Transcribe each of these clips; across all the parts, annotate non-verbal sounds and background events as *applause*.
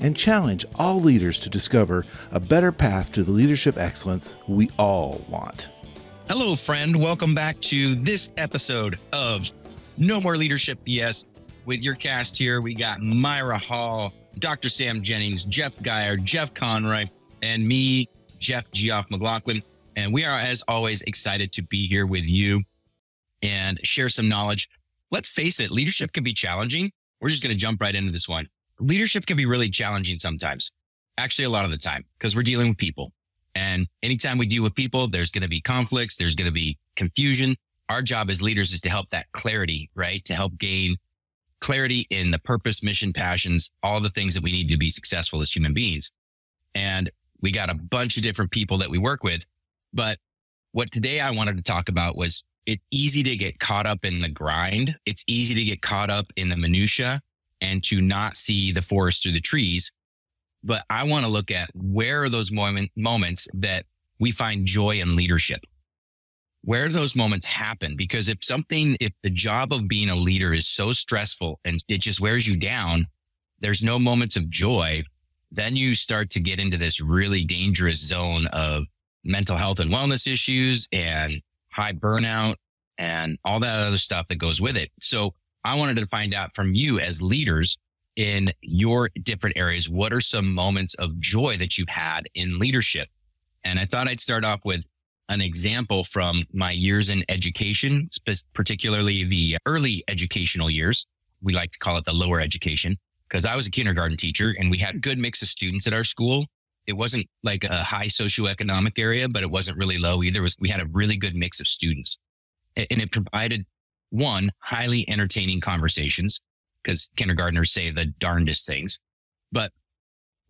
and challenge all leaders to discover a better path to the leadership excellence we all want. Hello, friend. Welcome back to this episode of No More Leadership BS. With your cast here, we got Myra Hall, Dr. Sam Jennings, Jeff Geier, Jeff Conroy, and me, Jeff Geoff McLachlan. And we are, as always, excited to be here with you and share some knowledge. Let's face it, leadership can be challenging. We're just going to jump right into this one leadership can be really challenging sometimes. Actually, a lot of the time because we're dealing with people. And anytime we deal with people, there's going to be conflicts. There's going to be confusion. Our job as leaders is to help that clarity, right? To help gain clarity in the purpose, mission, passions, all the things that we need to be successful as human beings. And we got a bunch of different people that we work with. But what today I wanted to talk about was it's easy to get caught up in the grind. It's easy to get caught up in the minutia and to not see the forest through the trees. But I want to look at where are those moment, moments that we find joy in leadership? Where those moments happen? Because if something, if the job of being a leader is so stressful and it just wears you down, there's no moments of joy, then you start to get into this really dangerous zone of mental health and wellness issues and high burnout and all that other stuff that goes with it. So I wanted to find out from you as leaders in your different areas. What are some moments of joy that you've had in leadership? And I thought I'd start off with an example from my years in education, particularly the early educational years. We like to call it the lower education because I was a kindergarten teacher and we had a good mix of students at our school. It wasn't like a high socioeconomic area, but it wasn't really low either. It was, we had a really good mix of students and it provided one, highly entertaining conversations because kindergartners say the darndest things, but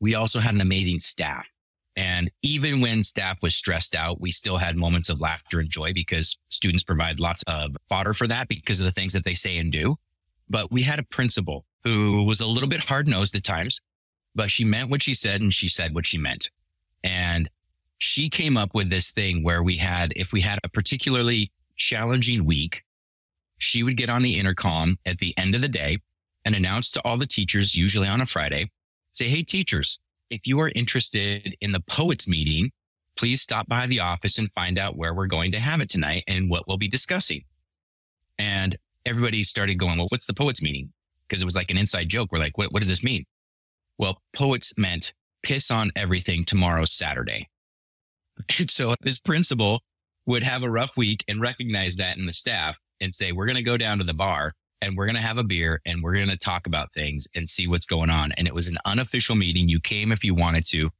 we also had an amazing staff. And even when staff was stressed out, we still had moments of laughter and joy because students provide lots of fodder for that because of the things that they say and do. But we had a principal who was a little bit hard nosed at times, but she meant what she said and she said what she meant. And she came up with this thing where we had, if we had a particularly challenging week, she would get on the intercom at the end of the day and announce to all the teachers, usually on a Friday, say, Hey, teachers, if you are interested in the poets meeting, please stop by the office and find out where we're going to have it tonight and what we'll be discussing. And everybody started going, Well, what's the poets meeting? Because it was like an inside joke. We're like, what, what does this mean? Well, poets meant piss on everything tomorrow, Saturday. *laughs* And so this principal would have a rough week and recognize that in the staff and say, we're going to go down to the bar and we're going to have a beer and we're going to talk about things and see what's going on. And it was an unofficial meeting. You came if you wanted to.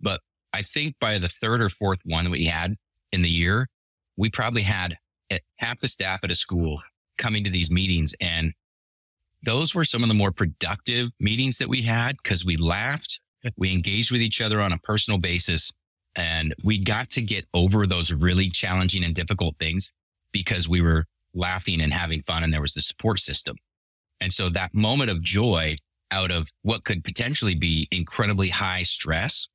But I think by the third or fourth one we had in the year, we probably had half the staff at a school coming to these meetings. And those were some of the more productive meetings that we had because we laughed, *laughs* we engaged with each other on a personal basis, and we got to get over those really challenging and difficult things because we were laughing and having fun and there was the support system. And so that moment of joy out of what could potentially be incredibly high stress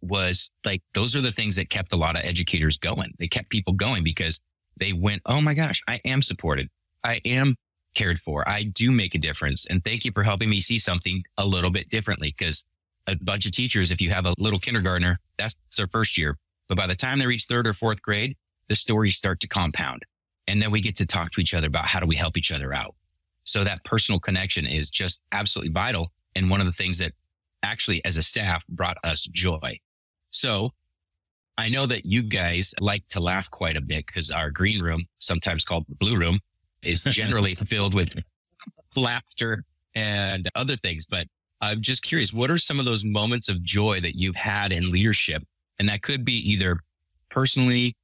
was like, those are the things that kept a lot of educators going. They kept people going because they went, Oh my gosh, I am supported. I am cared for. I do make a difference. And thank you for helping me see something a little bit differently. Cause a bunch of teachers, if you have a little kindergartner, that's their first year. But by the time they reach third or fourth grade, the stories start to compound. And then we get to talk to each other about how do we help each other out. So that personal connection is just absolutely vital. And one of the things that actually as a staff brought us joy. So I know that you guys like to laugh quite a bit because our green room, sometimes called the blue room, is *laughs* generally filled with laughter and other things. But I'm just curious, what are some of those moments of joy that you've had in leadership? And that could be either personally,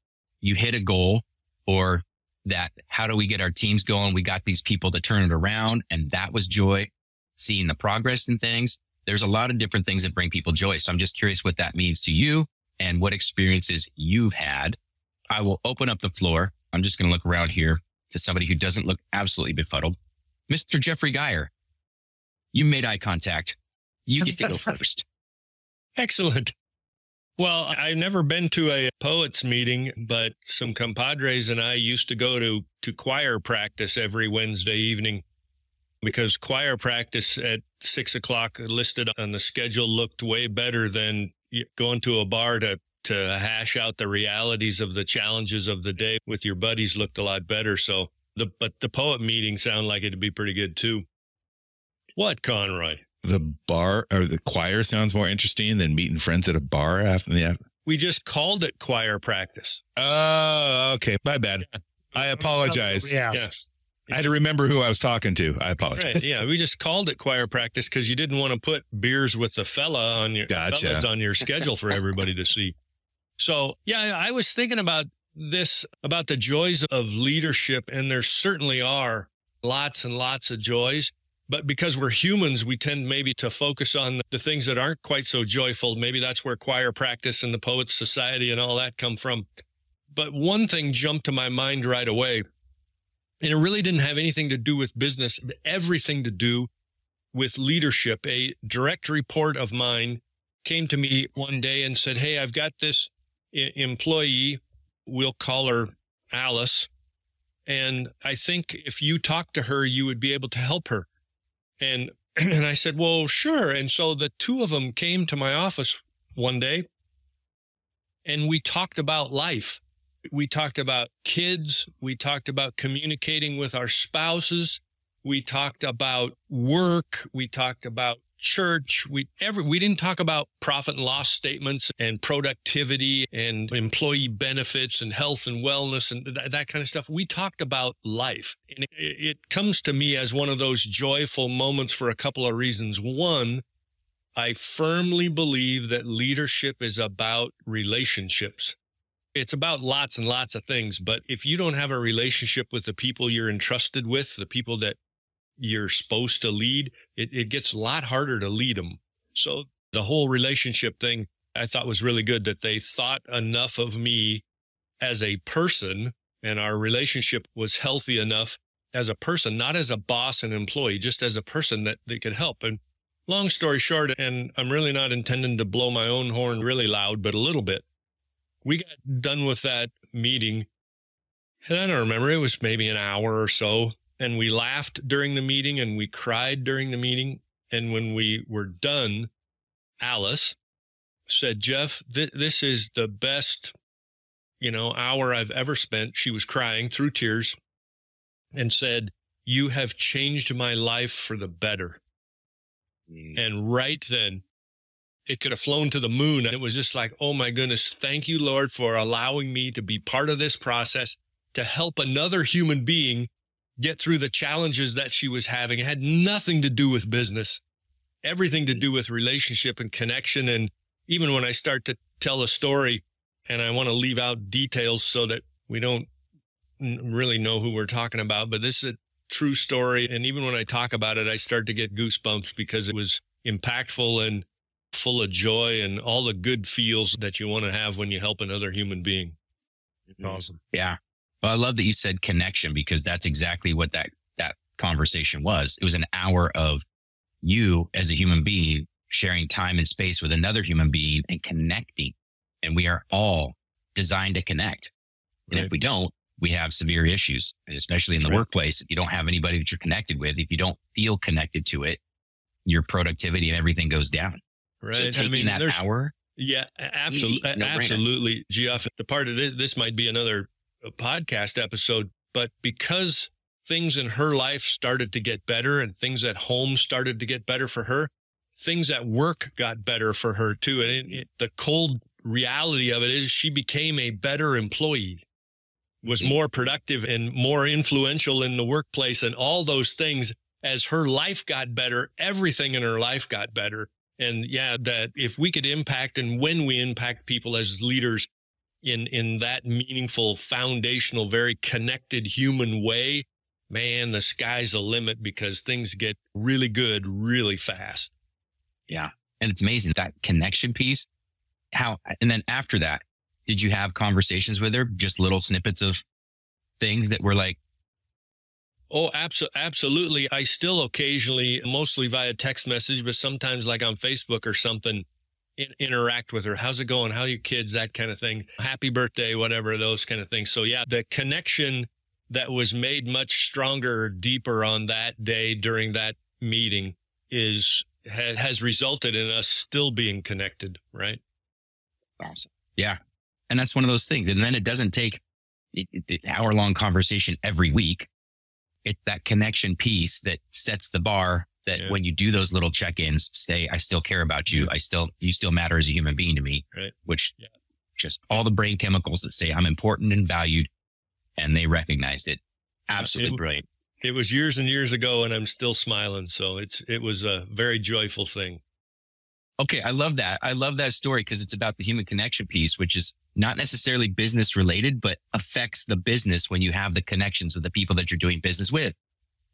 you hit a goal or that how do we get our teams going? We got these people to turn it around. And that was joy, seeing the progress in things. there's a lot of different things that bring people joy. So I'm just curious what that means to you and what experiences you've had. I will open up the floor. I'm just going to look around here to somebody who doesn't look absolutely befuddled. Mr. Jeffrey Geier, you made eye contact. You get to go *laughs* first. Excellent. Well, I've never been to a poets meeting, but some compadres and I used to go to, to choir practice every Wednesday evening because choir practice at six o'clock listed on the schedule looked way better than going to a bar to to hash out the realities of the challenges of the day with your buddies looked a lot better. So the but the poet meeting sounded like it'd be pretty good too. What, Conroy? The bar or the choir sounds more interesting than meeting friends at a bar after the. We just called it choir practice. Oh, okay. My bad. I apologize. Yes. I had to remember who I was talking to. I apologize. Right. Yeah. We just called it choir practice because you didn't want to put beers with the fella on your Gotcha. fellas on your schedule for everybody to see. So yeah, I was thinking about this about the joys of leadership, and there certainly are lots and lots of joys. But because we're humans, we tend maybe to focus on the things that aren't quite so joyful. Maybe that's where choir practice and the Poets Society and all that come from. But one thing jumped to my mind right away, and it really didn't have anything to do with business, everything to do with leadership. A direct report of mine came to me one day and said, Hey, I've got this e- employee. We'll call her Alice. And I think if you talk to her, you would be able to help her. And, *clears throat* and I said, well, sure. And so the two of them came to my office one day and we talked about life. We talked about kids. We talked about communicating with our spouses. We talked about work. We talked about church. We ever we didn't talk about profit and loss statements and productivity and employee benefits and health and wellness and th- that kind of stuff. We talked about life. And it, it comes to me as one of those joyful moments for a couple of reasons. One, I firmly believe that leadership is about relationships. It's about lots and lots of things, but if you don't have a relationship with the people you're entrusted with, the people that you're supposed to lead, it, it gets a lot harder to lead them. So the whole relationship thing I thought was really good that they thought enough of me as a person and our relationship was healthy enough as a person, not as a boss and employee, just as a person that they could help. And long story short, and I'm really not intending to blow my own horn really loud, but a little bit. We got done with that meeting. And I don't remember, it was maybe an hour or so and we laughed during the meeting and we cried during the meeting. And when we were done, Alice said, Jeff, th- this is the best, you know, hour I've ever spent. She was crying through tears and said, You have changed my life for the better. Mm. And right then, it could have flown to the moon. And it was just like, oh my goodness, thank you, Lord, for allowing me to be part of this process to help another human being get through the challenges that she was having. It had nothing to do with business, everything to do with relationship and connection. And even when I start to tell a story and I want to leave out details so that we don't really know who we're talking about, but this is a true story. And even when I talk about it, I start to get goosebumps because it was impactful and full of joy and all the good feels that you want to have when you help another human being. Awesome. Yeah. Well, I love that you said connection because that's exactly what that that conversation was. It was an hour of you as a human being sharing time and space with another human being and connecting. And we are all designed to connect. And Right. if we don't, we have severe issues, especially in the Right. workplace. If you don't have anybody that you're connected with, if you don't feel connected to it, your productivity and everything goes down. Right. So I mean, that hour, Yeah, absolutely. no-brainer. absolutely. Geoff, the part of this, this might be another podcast episode, but because things in her life started to get better and things at home started to get better for her, things at work got better for her too. And it, it, the cold reality of it is she became a better employee, was mm. more productive and more influential in the workplace and all those things. As her life got better, everything in her life got better. And yeah, that if we could impact and when we impact people as leaders in, in that meaningful, foundational, very connected human way, man, the sky's the limit because things get really good really fast. Yeah. And it's amazing that connection piece. How, and then after that, did you have conversations with her? Just little snippets of things that were like, Oh, abso- absolutely. I still occasionally, mostly via text message, but sometimes like on Facebook or something, in- interact with her. How's it going? How are your kids? That kind of thing. Happy birthday, whatever, those kind of things. So yeah, the connection that was made much stronger, deeper on that day during that meeting is ha- has resulted in us still being connected, right? awesome. Yeah. And that's one of those things. And then it doesn't take an hour long conversation every week. It's that connection piece that sets the bar that Yeah. when you do those little check ins, say, I still care about you. I still, you still matter as a human being to me, Right. which Yeah. just all the brain chemicals that say I'm important and valued and they recognize it. Absolutely It- brilliant. It was years and years ago, and I'm still smiling. So it's it was a very joyful thing. Okay. I love that. I love that story because it's about the human connection piece, which is not necessarily business related, but affects the business when you have the connections with the people that you're doing business with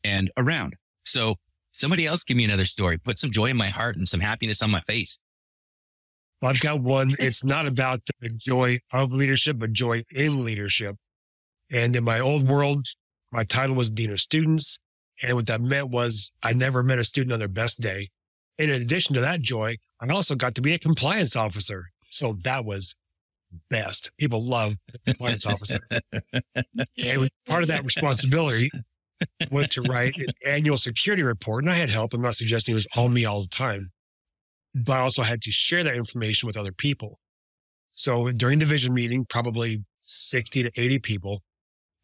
and around. So somebody else give me another story, put some joy in my heart and some happiness on my face. Well, I've got one. *laughs* It's not about the joy of leadership, but joy in leadership. And in my old world, my title was Dean of Students. And what that meant was I never met a student on their best day. And in addition to that joy, I also got to be a compliance officer. So that was best. People love compliance officer. *laughs* And part of that responsibility was to write an annual security report. And I had help. I'm not suggesting it was all me all the time but I also had to share that information with other people. So during the vision meeting, probably 60 to 80 people,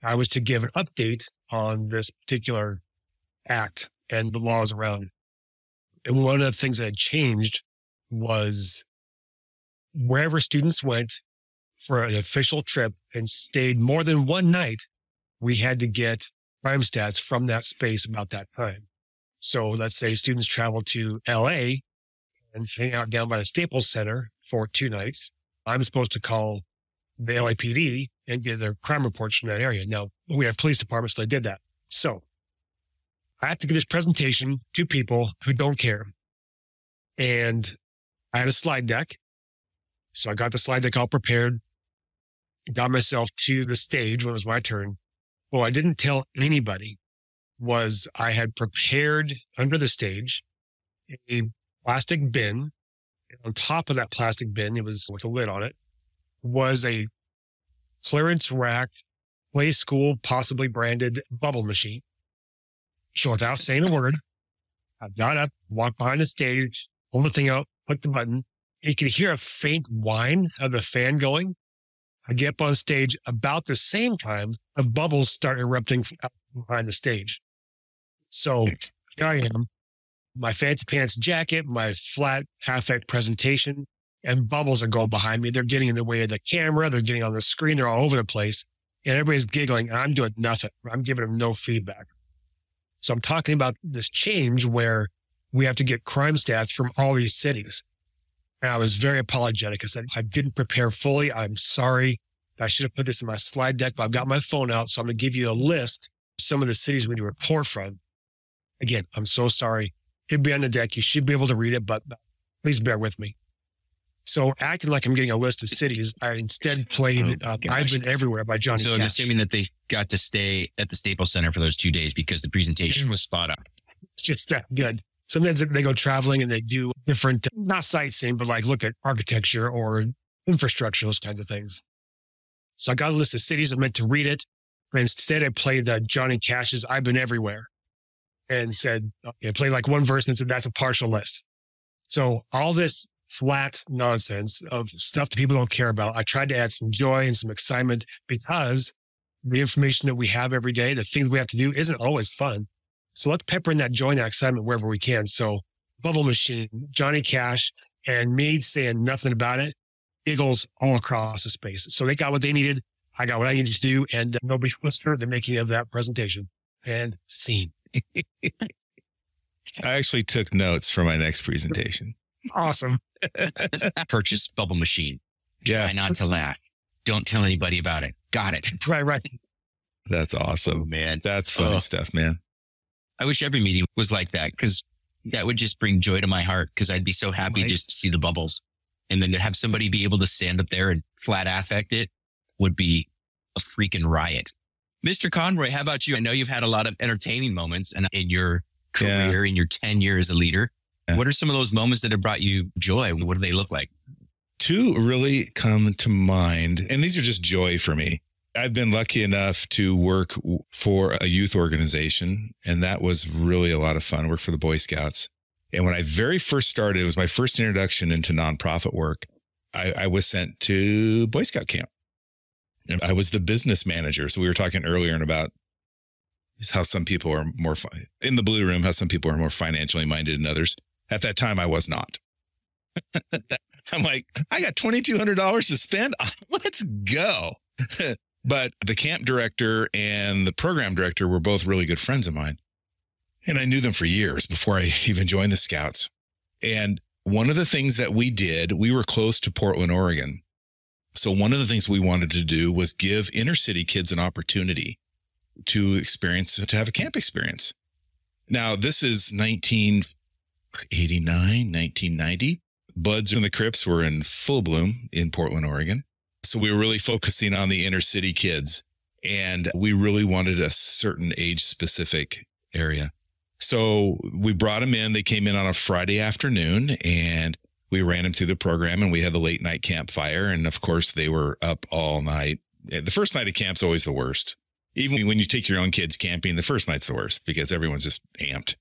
I was to give an update on this particular act and the laws around it. And one of the things that had changed was wherever students went for an official trip and stayed more than one night, we had to get crime stats from that space about that time. So let's say students travel to LA and hang out down by the Staples Center for two nights. I'm supposed to call the LAPD and get their crime reports from that area. Now we have police departments, they did that. So I have to give this presentation to people who don't care. And I had a slide deck. So I got the slide deck all prepared, got myself to the stage when it was my turn. Well, I didn't tell anybody was I had prepared under the stage a plastic bin. On top of that plastic bin, it was with a lid on it, was a clearance rack, Playskool, possibly branded bubble machine. So without saying a word, I got up, walked behind the stage, pulled the thing out, clicked the button. You could hear a faint whine of the fan going. I get up on stage about the same time, the bubbles start erupting behind the stage. So hmm. here I am, my fancy pants jacket, my flat affect presentation, and bubbles are going behind me. They're getting in the way of the camera. They're getting on the screen. They're all over the place. And everybody's giggling. I'm doing nothing. I'm giving them no feedback. So I'm talking about this change where we have to get crime stats from all these cities. And I was very apologetic. I said, I didn't prepare fully. I'm sorry. I should have put this in my slide deck, but I've got my phone out. So I'm going to give you a list of some of the cities we need to report from. Again, I'm so sorry. It'd be on the deck. You should be able to read it, but please bear with me. So acting like I'm getting a list of cities, I instead played Oh, uh. I've Been Everywhere by Johnny so I'm assuming that they got to stay at the Staples Center for those two days because the presentation was spot on. just that good. Sometimes they go traveling and they do different, not sightseeing, but like look at architecture or infrastructure, those kinds of things. So I got a list of cities. I meant to read it. But instead, I played the Johnny Cash's I've Been Everywhere and said, okay, I played like one verse and said, that's a partial list. So all this flat nonsense of stuff that people don't care about, I tried to add some joy and some excitement because the information that we have every day, the things we have to do isn't always fun. So let's pepper in that joy and that excitement wherever we can. So Bubble Machine, Johnny Cash, and me saying nothing about it, giggles all across the space. So they got what they needed. I got what I needed to do, and uh, nobody was hurt in the making of that presentation. And scene. *laughs* I actually took notes for my next presentation. Awesome. *laughs* Purchase bubble machine. Yeah, Try not to laugh. Don't tell anybody about it. Got it. Right, right. that's Oh awesome. man. That's funny Oh. stuff, man. I wish every meeting was like that because that would just bring joy to my heart because I'd be so happy Right. just to see the bubbles. And then to have somebody be able to stand up there and flat affect it would be a freaking riot. Mr. Conroy, how about you? I know you've had a lot of entertaining moments and in your Yeah. career, in your tenure as a leader. Yeah. What are some of those moments that have brought you joy? What do they look like? two really come to mind, and these are just joy for me. I've been lucky enough to work for a youth organization, and that was really a lot of fun. Work for the Boy Scouts. And when I very first started, it was my first introduction into nonprofit work. I, I was sent to Boy Scout camp. And I was the business manager. So we were talking earlier and about how some people are more fi- in the blue room, how some people are more financially minded than others. At that time, I was not. *laughs* I'm like, I got $2,200 to spend. *laughs* Let's go. *laughs* but the camp director and the program director were both really good friends of mine. And I knew them for years before I *laughs* even joined the Scouts. And one of the things that we did, we were close to Portland, Oregon. So one of the things we wanted to do was give inner city kids an opportunity to experience, to have a camp experience. Now, this is 1989, 1990. Bloods and the Crips were in full bloom in Portland, Oregon. So we were really focusing on the inner city kids and we really wanted a certain age specific area. So we brought them in. They came in on a Friday afternoon and we ran them through the program and we had the late night campfire. And of course, they were up all night. The first night of camp's always the worst. Even when you take your own kids camping, the first night's the worst because everyone's just amped.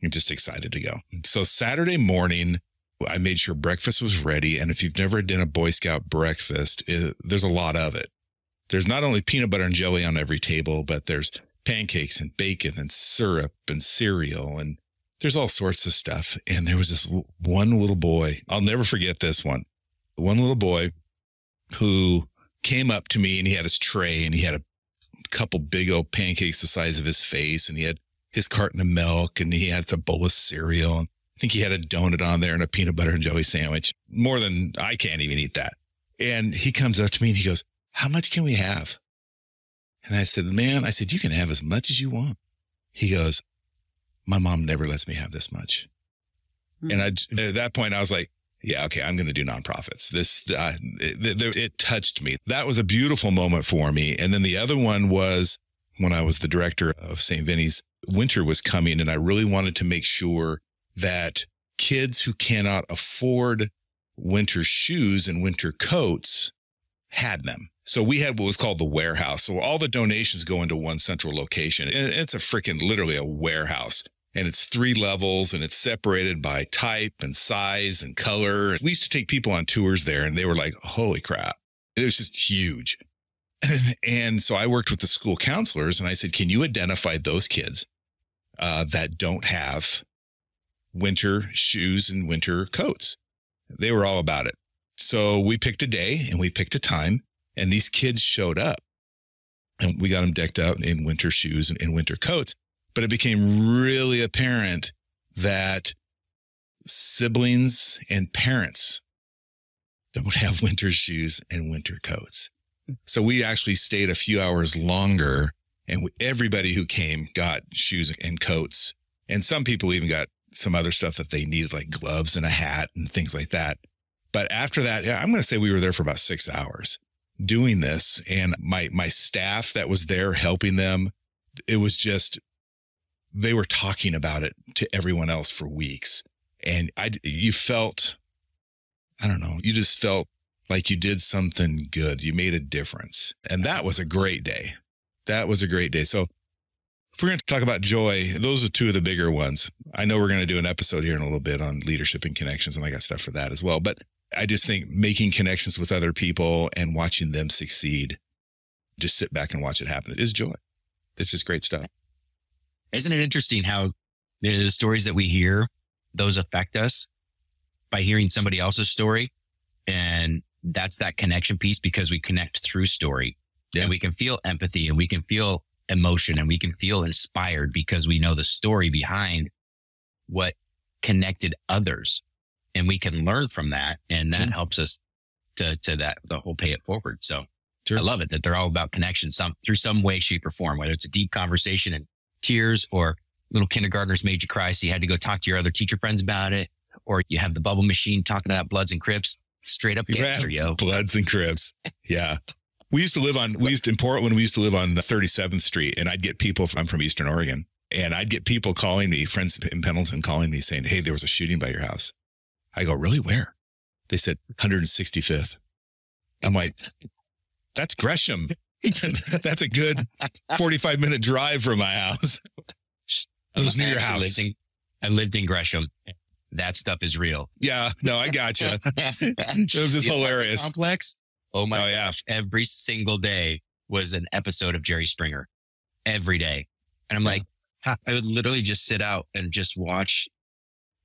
You're just excited to go. So Saturday morning, I made sure breakfast was ready. And if you've never done a Boy Scout breakfast, it, there's a lot of it. There's not only peanut butter and jelly on every table, but there's pancakes and bacon and syrup and cereal and there's all sorts of stuff. And there was this one little boy. I'll never forget this one. One little boy who came up to me and he had his tray and he had a couple big old pancakes the size of his face and he had his carton of milk and he had a bowl of cereal. And think he had a donut on there and a peanut butter and jelly sandwich. More than I can't even eat that. And he comes up to me and he goes, How much can we have? And I said, Man, I said, You can have as much as you want. He goes, My mom never lets me have this much. And I, at that point, I was like, yeah, okay, I'm going to do nonprofits. This, uh, it, it, it touched me. That was a beautiful moment for me. And then the other one was when I was the director of St. Vinny's, winter was coming, and I really wanted to make sure that kids who cannot afford winter shoes and winter coats had them. So we had what was called the warehouse. So all the donations go into one central location. It's a freaking literally a warehouse. And it's three levels and it's separated by type and size and color. We used to take people on tours there and they were like, holy crap. It was just huge. *laughs* and so I worked with the school counselors and I said, can you identify those kids uh, that don't have winter shoes and winter coats? They were all about it. So we picked a day and we picked a time and these kids showed up and we got them decked out in winter shoes and, and winter coats. But it became really apparent that siblings and parents don't have *laughs* winter shoes and winter coats. So we actually stayed a few hours longer and everybody who came got shoes and coats. And some people even got some other stuff that they needed, like gloves and a hat and things like that. But after that, yeah, I'm going to say we were there for about six hours doing this. And my, my staff that was there helping them, it was just, they were talking about it to everyone else for weeks. And I, you felt, I don't know, you just felt like you did something good. You made a difference. And that was a great day. That was a great day. So if we're going to talk about joy, those are two of the bigger ones. I know we're going to do an episode here in a little bit on leadership and connections, and I got stuff for that as well. But I just think making connections with other people and watching them succeed, just sit back and watch it happen is joy. It's just great stuff. Isn't it interesting how the, the stories that we hear, those affect us by hearing somebody else's story? And that's that connection piece because we connect through story Yeah. and we can feel empathy and we can feel emotion and we can feel inspired because we know the story behind what connected others and we can learn from that. And that Sure. helps us to, to that, the whole pay it forward. So Sure. I love it that they're all about connection some through some way, shape or form, whether it's a deep conversation and tears or little kindergartners made you cry. So you had to go talk to your other teacher friends about it. Or you have the bubble machine talking about Bloods and Crips. Straight up gangster, yo. Bloods and Crips. Yeah. We used to live on, we used to in Portland, we used to live on 37th Street, and I'd get people, I'm from Eastern Oregon, and I'd get people calling me, friends in Pendleton calling me saying, Hey, there was a shooting by your house. I go, Really? Where? They said 165th. I'm like, That's Gresham. *laughs* That's a good 45 minute drive from my house. *laughs* It was near your house. Lived in, I lived in Gresham. That stuff is real. Yeah, no, I gotcha. *laughs* it was just hilarious. Complex. Oh my Oh, yeah. gosh. Every single day was an episode of Jerry Springer. Every day. And I'm like, I would literally just sit out and just watch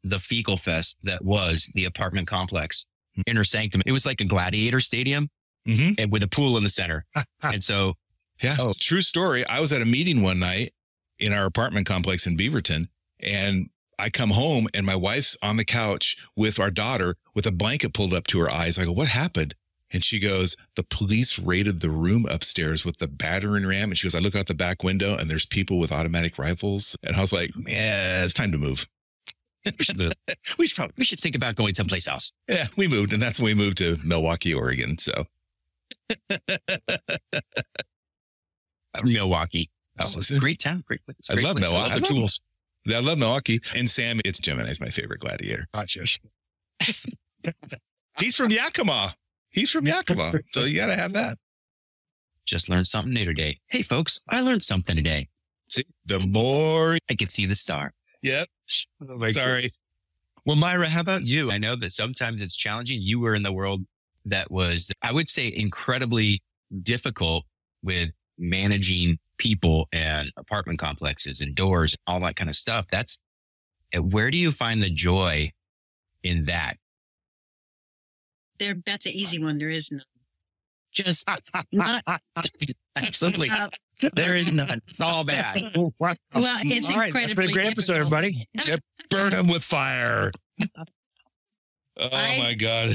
the fecal fest that was the apartment complex. Inner Sanctum. It was like a gladiator stadium hmm and with a pool in the center. and so Yeah. Oh. True story. I was at a meeting one night in our apartment complex in Beaverton and I come home and my wife's on the couch with our daughter with a blanket pulled up to her eyes. I go, what happened? And she goes, the police raided the room upstairs with the battering ram. And she goes, I look out the back window and there's people with automatic rifles. And I was like, yeah, it's time to move. we should, *laughs* we should probably, we should think about going someplace else. Yeah, we moved. And that's when we moved to Milwaukie, Oregon. So *laughs* Milwaukie. Oh, it's a great town. Great. a I great love place. Milwaukie. I love-. I love Milwaukie. And Sam, it's Gemini's my favorite gladiator. Gotcha. *laughs* He's from Yakima. He's from Yakima. So you got to have that. Just learned something new today. Hey, folks, I learned something today. See, the more. I can see the star. Yep. Oh Sorry. Well, Myra, how about you? I know that sometimes it's challenging. You were in the world that was, I would say, incredibly difficult with managing people and apartment complexes and doors, all that kind of stuff. That's uh, where do you find the joy in that? There, that's an easy one. There is none. Just *laughs* not. Absolutely. Uh, There is none. It's all bad. Well, *laughs* well, it's All right, that's been a incredibly great episode, everybody. Yep. Burn them with fire. *laughs* Oh I- my God.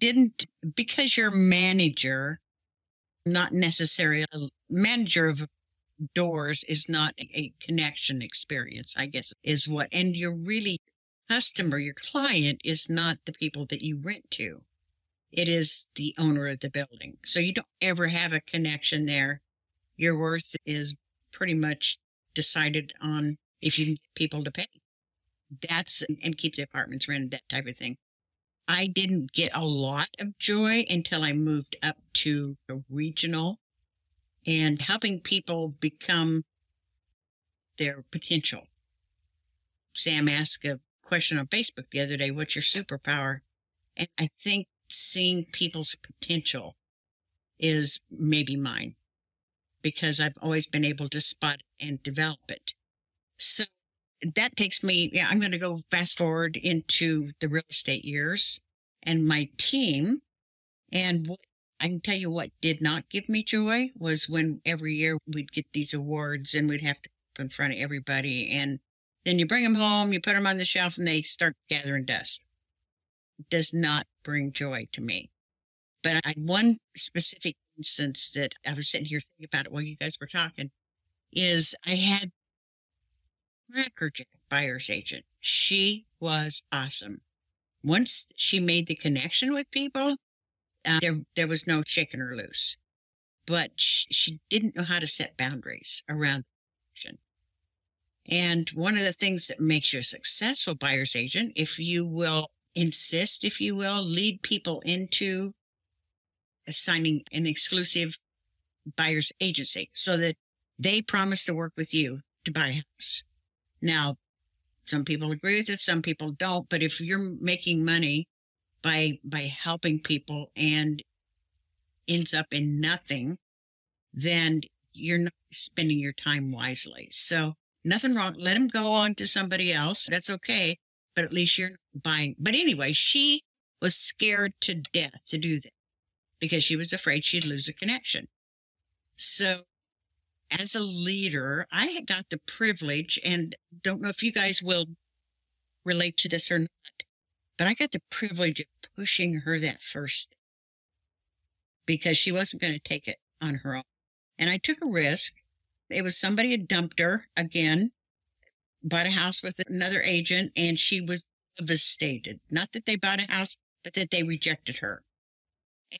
Didn't because you're manager, not necessarily a manager of doors is not a connection experience. I guess is what, and your really customer, your client is not the people that you rent to. It is the owner of the building. So you don't ever have a connection there. Your worth is pretty much decided on if you can get people to pay. That's and keep the apartments rented, that type of thing. I didn't get a lot of joy until I moved up to a regional and helping people become their potential. Sam asked a question on Facebook the other day, what's your superpower? And I think seeing people's potential is maybe mine because I've always been able to spot and develop it. So that takes me, yeah, I'm going to go fast forward into the real estate years and my team. And what I can tell you what did not give me joy was when every year we'd get these awards and we'd have to in front of everybody. And then you bring them home, you put them on the shelf and they start gathering dust. Does not bring joy to me. But I one specific instance that I was sitting here thinking about it while you guys were talking is I had Crackerjack buyer's agent. She was awesome. Once she made the connection with people, uh, there there was no shaking her loose. But she, she didn't know how to set boundaries around the. And one of the things that makes you a successful buyer's agent, if you will insist, if you will, lead people into assigning an exclusive buyer's agency so that they promise to work with you to buy a house. Now, some people agree with it, some people don't, but if you're making money by, by helping people and ends up in nothing, then you're not spending your time wisely. So nothing wrong. Let them go on to somebody else. That's okay. But at least you're buying. But anyway, she was scared to death to do that because she was afraid she'd lose a connection. So as a leader, I had got the privilege and don't know if you guys will relate to this or not, but I got the privilege of pushing her that first because she wasn't going to take it on her own. And I took a risk. It was somebody had dumped her again. bought a house with another agent and she was devastated. Not that they bought a house, but that they rejected her.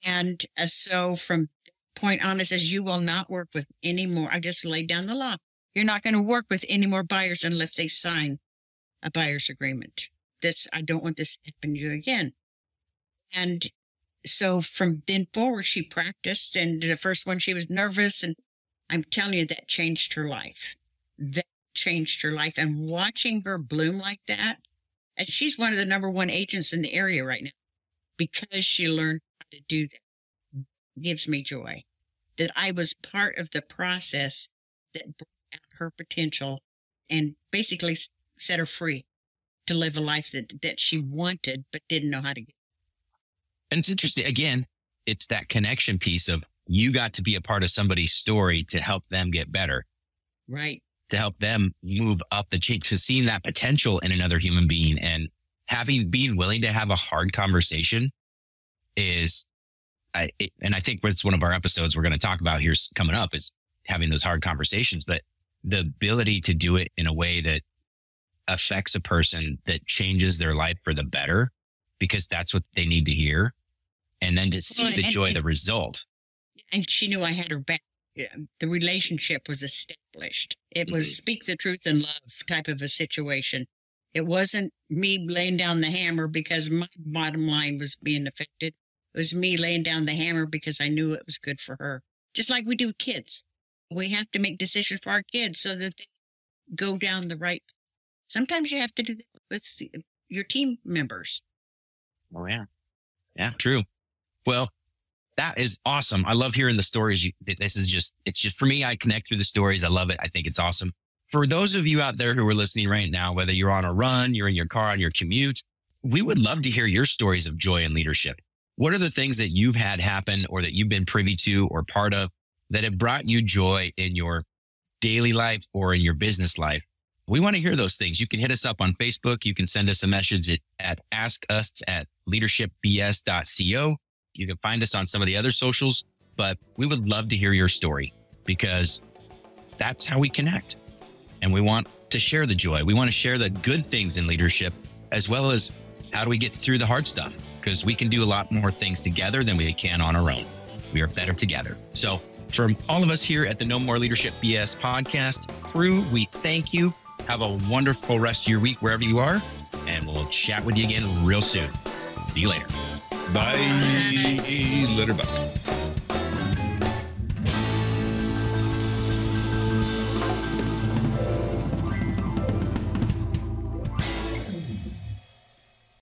And uh, so from point on, it says, you will not work with any more. I just laid down the law. You're not going to work with any more buyers unless they sign a buyer's agreement. That's, I don't want this to happen to you again. And so from then forward, she practiced and the first one, she was nervous. And I'm telling you, that changed her life. That changed her life. And watching her bloom like that, and she's one of the number one agents in the area right now because she learned how to do that. gives me joy that I was part of the process that brought out her potential and basically set her free to live a life that, that she wanted, but didn't know how to get. And it's interesting. Again, it's that connection piece of you got to be a part of somebody's story to help them get better. Right. To help them move up the chain, to seeing that potential in another human being and having, being willing to have a hard conversation is, I, it, and I think it's one of our episodes we're going to talk about here coming up is having those hard conversations, but the ability to do it in a way that affects a person that changes their life for the better because that's what they need to hear. And then to see Well, the joy, and- the result. And she knew I had her back. The relationship was established. It was Mhm. speak the truth in love type of a situation. It wasn't me laying down the hammer because my bottom line was being affected. It was me laying down the hammer because I knew it was good for her. Just like we do with kids. We have to make decisions for our kids so that they go down the right. Sometimes you have to do that with your team members. Oh yeah. Yeah, true. Well, that is awesome. I love hearing the stories. You, this is just, it's just for me, I connect through the stories. I love it. I think it's awesome. For those of you out there who are listening right now, whether you're on a run, you're in your car on your commute, we would love to hear your stories of joy and leadership. What are the things that you've had happen or that you've been privy to or part of that have brought you joy in your daily life or in your business life? We want to hear those things. You can hit us up on Facebook. You can send us a message at, at ask us at leadershipbs.co. You can find us on some of the other socials, but we would love to hear your story because that's how we connect. And we want to share the joy. We want to share the good things in leadership as well as how do we get through the hard stuff because we can do a lot more things together than we can on our own. We are better together. So, from all of us here at the No More Leadership BS podcast crew, we thank you. Have a wonderful rest of your week wherever you are, and we'll chat with you again real soon. See you later. Bye, Litterbuck.